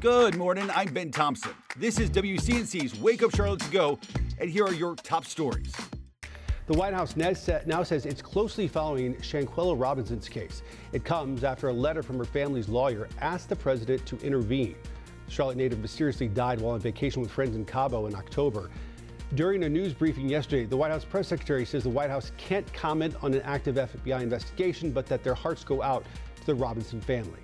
Good morning. I'm Ben Thompson. This is WCNC's Wake Up Charlotte to Go, and here are your top stories. The White House now says it's closely following Shanquella Robinson's case. It comes after a letter from her family's lawyer asked the president to intervene. The Charlotte native mysteriously died while on vacation with friends in Cabo in October. During a news briefing yesterday, the White House press secretary says the White House can't comment on an active FBI investigation, but that their hearts go out to the Robinson family.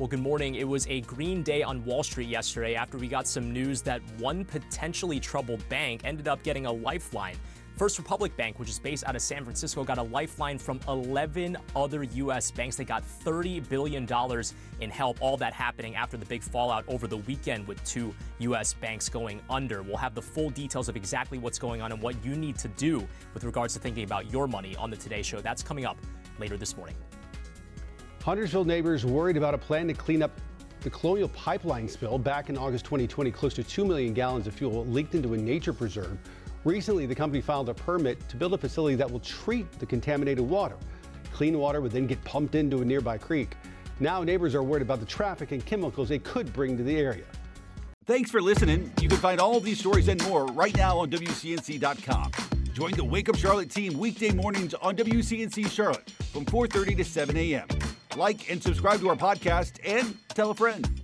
Well, good morning. It was a green day on Wall Street yesterday after we got some news that one potentially troubled bank ended up getting a lifeline. First Republic Bank, which is based out of San Francisco, got a lifeline from 11 other U.S. banks. They got $30 billion in help, all that happening after the big fallout over the weekend with two U.S. banks going under. We'll have the full details of exactly what's going on and what you need to do with regards to thinking about your money on the Today Show. That's coming up later this morning. Huntersville neighbors worried about a plan to clean up the Colonial Pipeline spill back in August 2020. Close to 2 million gallons of fuel leaked into a nature preserve Recently, the company filed a permit to build a facility that will treat the contaminated water. Clean water would then get pumped into a nearby creek. Now, neighbors are worried about the traffic and chemicals it could bring to the area. Thanks for listening. You can find all these stories and more right now on WCNC.com. Join the Wake Up Charlotte team weekday mornings on WCNC Charlotte from 4:30 to 7 a.m. Like and subscribe to our podcast and tell a friend.